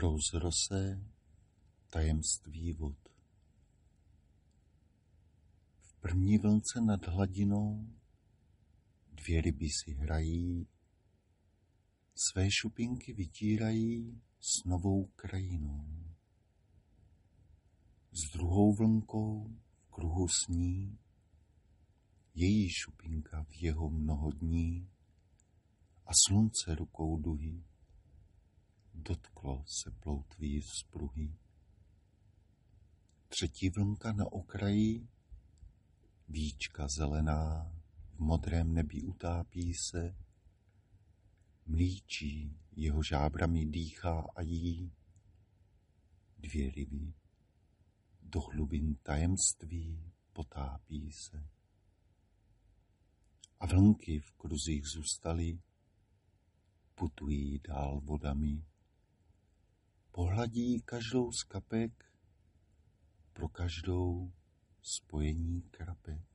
Rozrose tajemství vod. V první vlnce nad hladinou dvě ryby si hrají, své šupinky vytírají s novou krajinou. S druhou vlnkou v kruhu sní její šupinka v jeho mnoho dní a slunce rukou duhy dotklo se ploutví vzpruhy. Třetí vlnka na okraji, víčka zelená, v modrém nebi utápí se, mlíčí, jeho žábrami dýchá a jí, dvě ryby, do hlubin tajemství potápí se. A vlnky v kruzích zůstaly, putují dál vodami, pohladí každou z kapek pro každou spojení krapet.